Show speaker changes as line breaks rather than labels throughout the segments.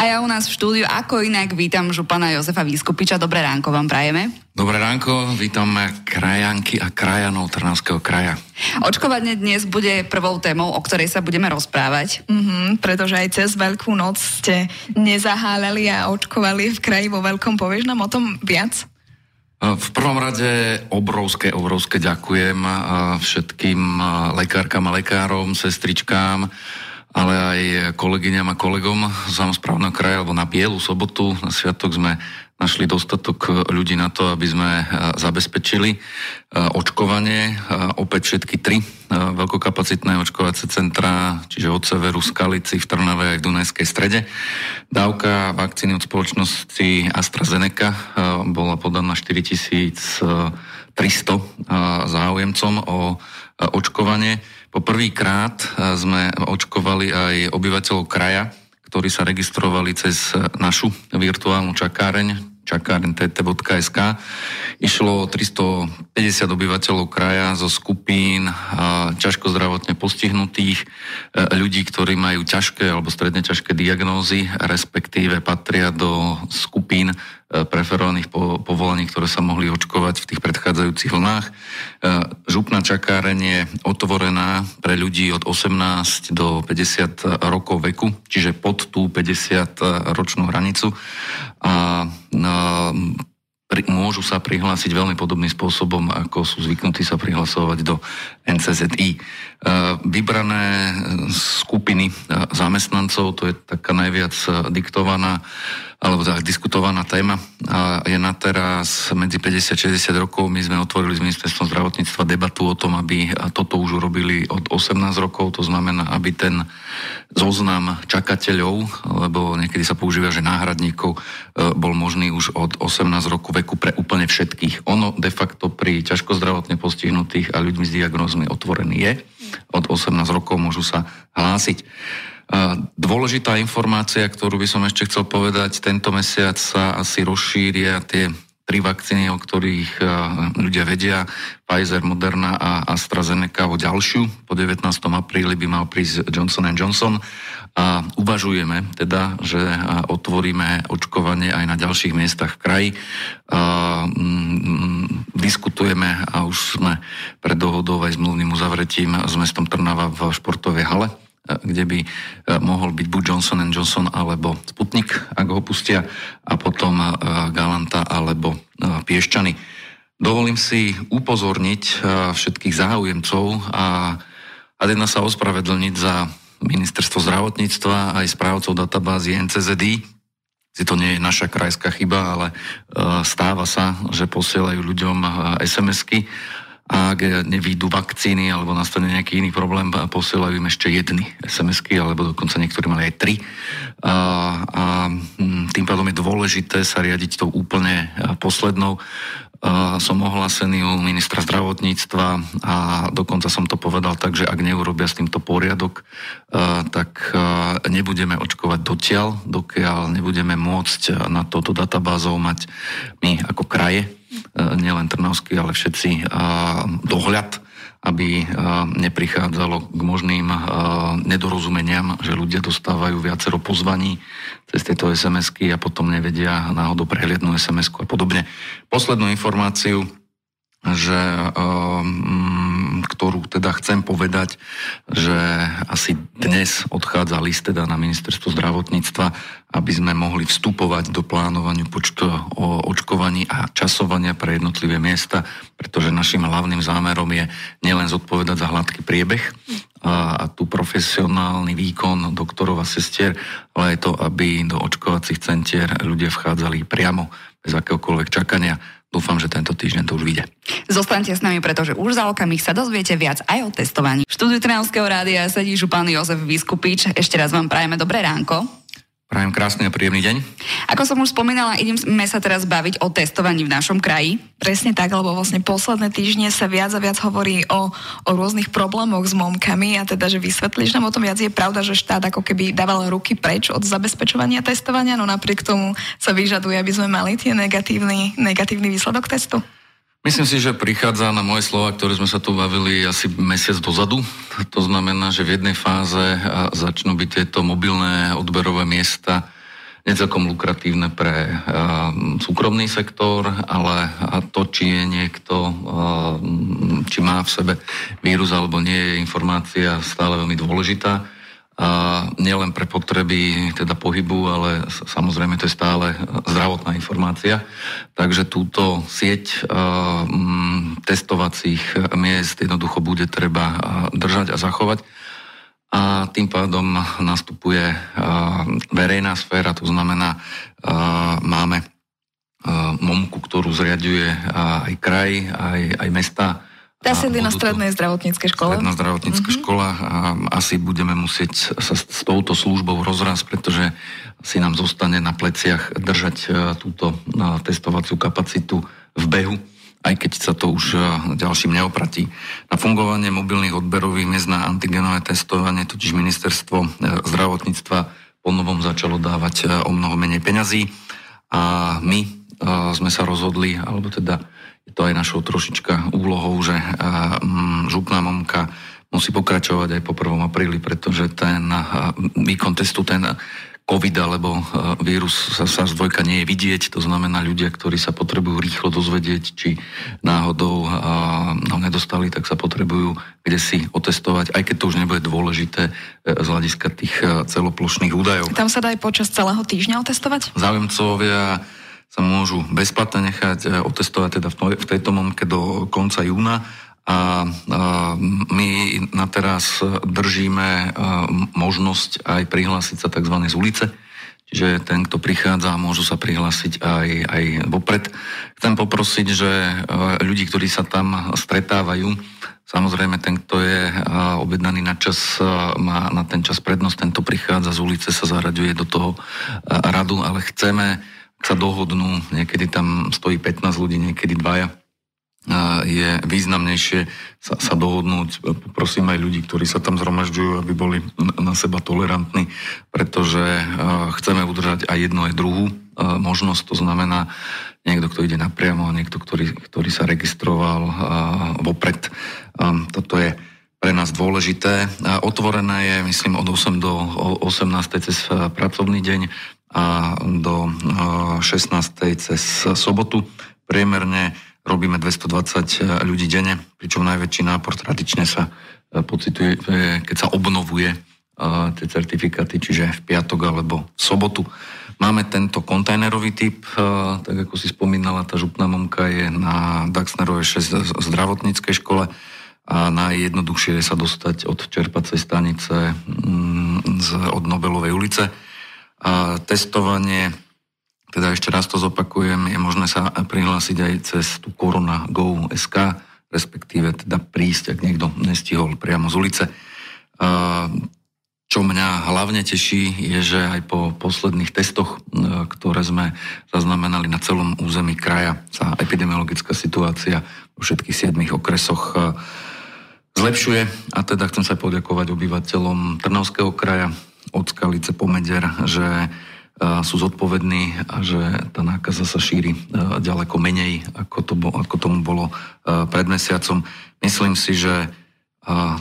A ja u nás v štúdiu ako inak vítam župana Jozefa Výskupiča. Dobré ránko vám prajeme.
Dobré ránko, vítam krajanky a krajanov Trnavského kraja.
Očkovanie dnes bude prvou témou, o ktorej sa budeme rozprávať.
Mm-hmm, pretože aj cez Veľkú noc ste nezahálali a očkovali v kraji vo Veľkom. Povieš nám o tom viac?
V prvom rade obrovské, obrovské ďakujem všetkým lekárkam a lekárom, sestričkám, ale aj kolegyňam a kolegom z samozprávneho kraja, alebo na Bielu sobotu, na sviatok sme našli dostatok ľudí na to, aby sme zabezpečili očkovanie. Opäť všetky tri veľkokapacitné očkovacie centra, čiže od severu Skalici v Trnave aj v Dunajskej strede. Dávka vakcíny od spoločnosti AstraZeneca bola podaná 4300 záujemcom o očkovanie po prvýkrát e, sme očkovali aj obyvateľov kraja, ktorí sa registrovali cez našu virtuálnu čakáreň čakáren.tt.sk. Išlo 350 obyvateľov kraja zo skupín ťažko zdravotne postihnutých, e, ľudí, ktorí majú ťažké alebo stredne ťažké diagnózy, respektíve patria do skupín e, preferovaných povolaní, ktoré sa mohli očkovať v tých predchádzajúcich vlnách. E, župná čakáreň je otvorená pre ľudí od 18 do 50 rokov veku, čiže pod tú 50 ročnú hranicu. A môžu sa prihlásiť veľmi podobným spôsobom, ako sú zvyknutí sa prihlasovať do NCZI. E, vybrané skupiny e, zamestnancov, to je taká najviac diktovaná alebo diskutovaná téma je na teraz medzi 50 a 60 rokov. My sme otvorili s ministerstvom zdravotníctva debatu o tom, aby toto už urobili od 18 rokov, to znamená, aby ten zoznam čakateľov, lebo niekedy sa používa, že náhradníkov e, bol možný už od 18 rokov veku pre úplne všetkých. Ono de facto pri ťažko zdravotne postihnutých a ľuďmi s diagnózmi otvorený je. Od 18 rokov môžu sa hlásiť. Dôležitá informácia, ktorú by som ešte chcel povedať, tento mesiac sa asi rozšíria tie tri vakcíny, o ktorých ľudia vedia, Pfizer, Moderna a AstraZeneca o ďalšiu. Po 19. apríli by mal prísť Johnson Johnson a uvažujeme teda, že otvoríme očkovanie aj na ďalších miestach v kraji. Mm, diskutujeme a už sme pred dohodou aj s mluvným uzavretím s mestom Trnava v športovej hale kde by e, mohol byť buď Johnson Johnson alebo Sputnik, ak ho pustia, a potom e, Galanta alebo e, Piešťany. Dovolím si upozorniť všetkých záujemcov a Adena sa ospravedlniť za ministerstvo zdravotníctva aj správcov databázy NCZD. Si to nie je naša krajská chyba, ale stáva sa, že posielajú ľuďom SMS-ky a ak nevídu vakcíny alebo nastane nejaký iný problém, posielajú im ešte jedny SMS-ky, alebo dokonca niektorí mali aj tri. A, a hm, tým pádom je dôležité sa riadiť tou úplne poslednou. A som ohlásený u ministra zdravotníctva a dokonca som to povedal tak, že ak neurobia s týmto poriadok, tak nebudeme očkovať dotiaľ, dokiaľ nebudeme môcť na toto databázou mať my ako kraje, nielen Trnavský, ale všetci e, dohľad, aby e, neprichádzalo k možným nedorozumeniam, že ľudia dostávajú viacero pozvaní cez tieto SMS-ky a potom nevedia náhodou prehliadnú SMS-ku a podobne. Poslednú informáciu že, um, ktorú teda chcem povedať, že asi dnes odchádza list teda na ministerstvo zdravotníctva, aby sme mohli vstupovať do plánovania počtu o očkovaní a časovania pre jednotlivé miesta, pretože našim hlavným zámerom je nielen zodpovedať za hladký priebeh a, a tu profesionálny výkon doktorov a sestier, ale aj to, aby do očkovacích centier ľudia vchádzali priamo bez akéhokoľvek čakania Dúfam, že tento týždeň to už vyjde.
Zostaňte s nami, pretože už za okamih sa dozviete viac aj o testovaní. V štúdiu Trnavského rádia sedí župan Jozef Vyskupič. Ešte raz vám prajeme dobré ránko.
Prajem krásny a príjemný deň.
Ako som už spomínala, ideme sa teraz baviť o testovaní v našom kraji.
Presne tak, lebo vlastne posledné týždne sa viac a viac hovorí o, o rôznych problémoch s momkami a teda, že vysvetlíš nám o tom viac. Je pravda, že štát ako keby dával ruky preč od zabezpečovania testovania, no napriek tomu sa vyžaduje, aby sme mali tie negatívny, negatívny výsledok testu?
Myslím si, že prichádza na moje slova, ktoré sme sa tu bavili asi mesiac dozadu. To znamená, že v jednej fáze začnú byť tieto mobilné odberové miesta necelkom lukratívne pre súkromný sektor, ale to, či je niekto, či má v sebe vírus alebo nie, je informácia stále veľmi dôležitá. A nielen pre potreby teda pohybu, ale samozrejme to je stále zdravotná informácia. Takže túto sieť testovacích miest jednoducho bude treba držať a zachovať a tým pádom nastupuje verejná sféra, to znamená, máme momku, ktorú zriaduje aj kraj, aj, aj mesta.
Tá sídli na strednej zdravotníckej škole.
Stredná zdravotnícka uh-huh. škola a asi budeme musieť sa s touto službou rozraz, pretože si nám zostane na pleciach držať túto testovaciu kapacitu v behu aj keď sa to už e, ďalším neopratí. Na fungovanie mobilných odberových miest na antigenové testovanie totiž ministerstvo e, zdravotníctva ponovom začalo dávať e, o mnoho menej peňazí a my sme sa rozhodli, alebo teda je to aj našou trošička úlohou, že župná momka musí pokračovať aj po 1. apríli, pretože ten výkon testu, ten COVID alebo vírus sa SARS-2 nie je vidieť, to znamená ľudia, ktorí sa potrebujú rýchlo dozvedieť, či náhodou no, nedostali, tak sa potrebujú kde si otestovať, aj keď to už nebude dôležité e, z hľadiska tých e, celoplošných údajov.
Tam sa dá aj počas celého týždňa otestovať?
Záujemcovia sa môžu bezplatne nechať otestovať teda v tejto momke do konca júna a my na teraz držíme možnosť aj prihlásiť sa tzv. z ulice, čiže ten, kto prichádza, môžu sa prihlásiť aj, aj vopred. Chcem poprosiť, že ľudí, ktorí sa tam stretávajú, Samozrejme, ten, kto je objednaný na čas, má na ten čas prednosť, tento prichádza z ulice, sa zaraďuje do toho radu, ale chceme, sa dohodnú, niekedy tam stojí 15 ľudí, niekedy dvaja, je významnejšie sa, sa dohodnúť. Prosím aj ľudí, ktorí sa tam zhromažďujú, aby boli na seba tolerantní, pretože chceme udržať aj jednu, aj druhú možnosť. To znamená, niekto, kto ide napriamo a niekto, ktorý, ktorý sa registroval vopred. Toto je pre nás dôležité. Otvorené je, myslím, od 8 do 18 cez pracovný deň a do 16 cez sobotu. Priemerne robíme 220 e, ľudí denne, pričom najväčší nápor tradične sa e, pocituje, keď sa obnovuje tie certifikáty, čiže v piatok alebo v sobotu. Máme tento kontajnerový typ, tak ako si spomínala, tá župná momka je na Daxnerovej 6 zdravotníckej škole a najjednoduchšie je sa dostať od čerpacej stanice mm, od Nobelovej ulice. A testovanie teda ešte raz to zopakujem, je možné sa prihlásiť aj cez tú Corona Go SK, respektíve teda prísť, ak niekto nestihol priamo z ulice. Čo mňa hlavne teší, je, že aj po posledných testoch, ktoré sme zaznamenali na celom území kraja, sa epidemiologická situácia vo všetkých siedmých okresoch zlepšuje. A teda chcem sa poďakovať obyvateľom Trnavského kraja, od Skalice po Meder, že sú zodpovední a že tá nákaza sa šíri ďaleko menej, ako, to, ako tomu bolo pred mesiacom. Myslím si, že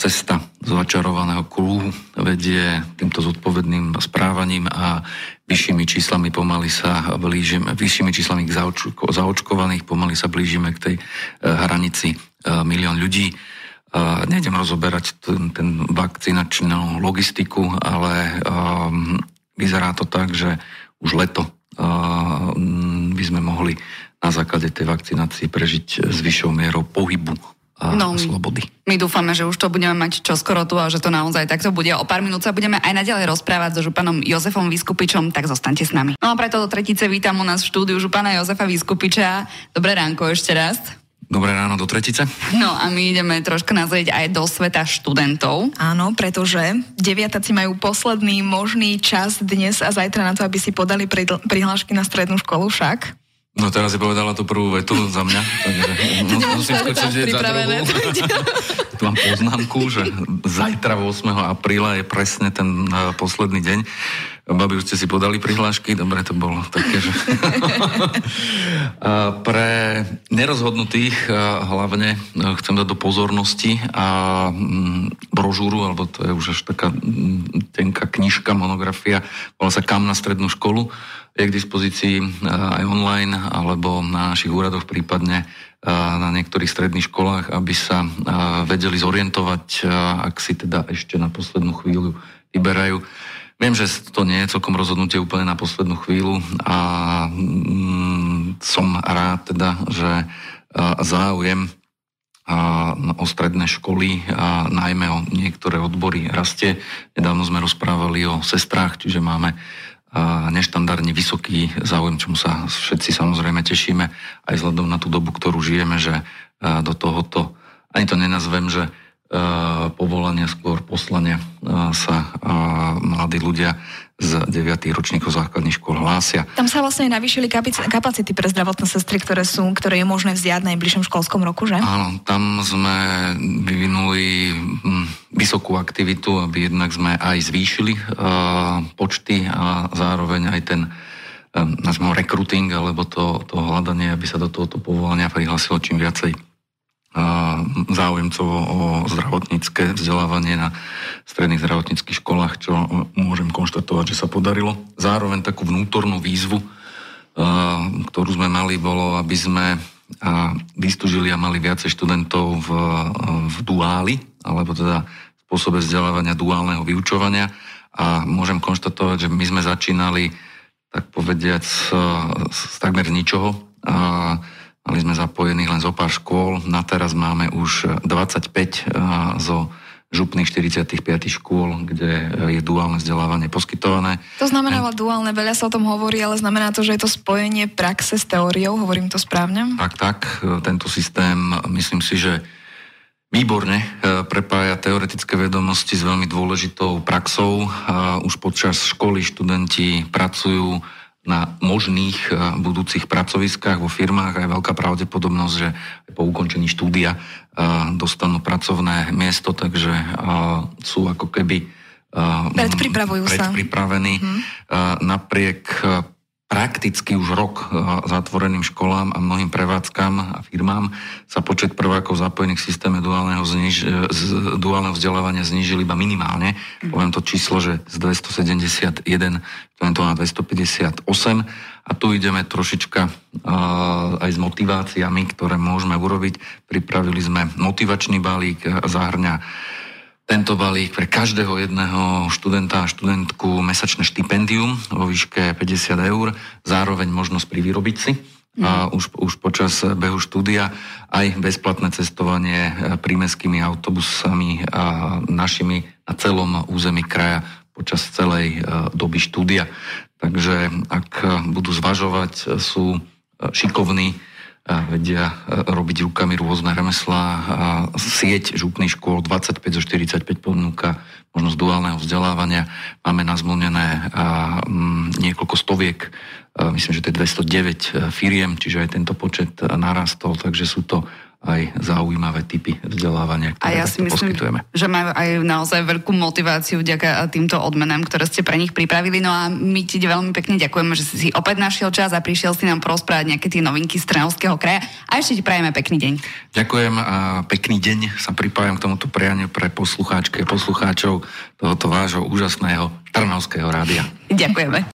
cesta z začarovaného kruhu vedie týmto zodpovedným správaním a vyššími číslami pomaly sa blížime, vyššími číslami zaočko, zaočkovaných pomaly sa blížime k tej hranici milión ľudí. Nejdem rozoberať ten, ten vakcinačnú logistiku, ale um, vyzerá to tak, že už leto by sme mohli na základe tej vakcinácie prežiť s vyššou mierou pohybu a no, slobody.
My dúfame, že už to budeme mať čoskoro tu a že to naozaj takto bude. O pár minút sa budeme aj naďalej rozprávať so županom Jozefom Vyskupičom, tak zostaňte s nami. No a preto do tretice vítam u nás v štúdiu župana Jozefa Vyskupiča. Dobré ránko ešte raz.
Dobré ráno do tretice.
No a my ideme troška nazrieť aj do sveta študentov.
Áno, pretože deviataci majú posledný možný čas dnes a zajtra na to, aby si podali prihlášky na strednú školu však.
No teraz si povedala tú prvú vetu za mňa, takže musím skočiť za druhú. mám poznámku, že zajtra 8. apríla je presne ten uh, posledný deň. Babi, už ste si podali prihlášky, dobre, to bolo také, že... Pre nerozhodnutých hlavne chcem dať do pozornosti a mm, brožúru, alebo to je už až taká mm, tenká knižka, monografia, volá sa Kam na strednú školu. Je k dispozícii aj online, alebo na našich úradoch prípadne na niektorých stredných školách, aby sa vedeli zorientovať, ak si teda ešte na poslednú chvíľu vyberajú. Viem, že to nie je celkom rozhodnutie úplne na poslednú chvíľu a mm, som rád teda, že záujem o stredné školy a najmä o niektoré odbory rastie. Nedávno sme rozprávali o sestrách, čiže máme neštandardne vysoký záujem, čomu sa všetci samozrejme tešíme, aj vzhľadom na tú dobu, ktorú žijeme, že do tohoto, ani to nenazvem, že povolania, skôr poslania sa mladí ľudia z 9. ročníkov základných škôl hlásia.
Tam sa vlastne navýšili kapacity pre zdravotné sestry, ktoré sú, ktoré je možné vziať v najbližšom školskom roku, že?
Áno, tam sme vyvinuli vysokú aktivitu, aby jednak sme aj zvýšili uh, počty a zároveň aj ten um, nazvime recruiting, alebo to, to hľadanie, aby sa do tohoto povolania prihlasilo čím viacej záujemcov o zdravotnícke vzdelávanie na stredných zdravotníckých školách, čo môžem konštatovať, že sa podarilo. Zároveň takú vnútornú výzvu, ktorú sme mali, bolo, aby sme vystúžili a mali viacej študentov v, v duáli, alebo teda spôsobe vzdelávania duálneho vyučovania. A môžem konštatovať, že my sme začínali, tak povediať, z, z takmer ničoho. A Mali sme zapojených len zo pár škôl, na teraz máme už 25 zo župných 45 škôl, kde je duálne vzdelávanie poskytované.
To znamená ale duálne, veľa sa o tom hovorí, ale znamená to, že je to spojenie praxe s teóriou, hovorím to správne?
Tak, tak. Tento systém, myslím si, že výborne e, prepája teoretické vedomosti s veľmi dôležitou praxou. Už počas školy študenti pracujú na možných eh, budúcich pracoviskách vo firmách a je veľká pravdepodobnosť, že po ukončení štúdia dostanú pracovné miesto, takže sú ako keby
Predpripravujú
sa. Predpripravení. Hmm. Napriek prakticky už rok zatvoreným školám a mnohým prevádzkam a firmám sa počet prvákov zapojených v systéme duálneho, zniž, z, duálneho vzdelávania znižil iba minimálne. Poviem to číslo, že z 271 to na 258 a tu ideme trošička uh, aj s motiváciami, ktoré môžeme urobiť. Pripravili sme motivačný balík, zahrňa tento balík pre každého jedného študenta a študentku mesačné štipendium vo výške 50 eur, zároveň možnosť privyrobiť si a mhm. už, už počas behu štúdia aj bezplatné cestovanie prímeskými autobusami a našimi na celom území kraja počas celej doby štúdia. Takže ak budú zvažovať, sú šikovní, vedia e, robiť rukami rôzne remeslá. Sieť župných škôl 25 zo 45 ponúka možnosť duálneho vzdelávania. Máme nazmlnené niekoľko stoviek, myslím, že to je 209 firiem, čiže aj tento počet narastol, takže sú to aj zaujímavé typy vzdelávania, ktoré
a ja si myslím,
poskytujeme.
že majú aj naozaj veľkú motiváciu vďaka týmto odmenám, ktoré ste pre nich pripravili. No a my ti veľmi pekne ďakujeme, že si si opäť našiel čas a prišiel si nám porozprávať nejaké tie novinky z Trnavského kraja. A ešte ti prajeme pekný deň.
Ďakujem a pekný deň sa pripájam k tomuto prianiu pre poslucháčky a poslucháčov tohoto vášho úžasného Trnavského rádia.
Ďakujeme.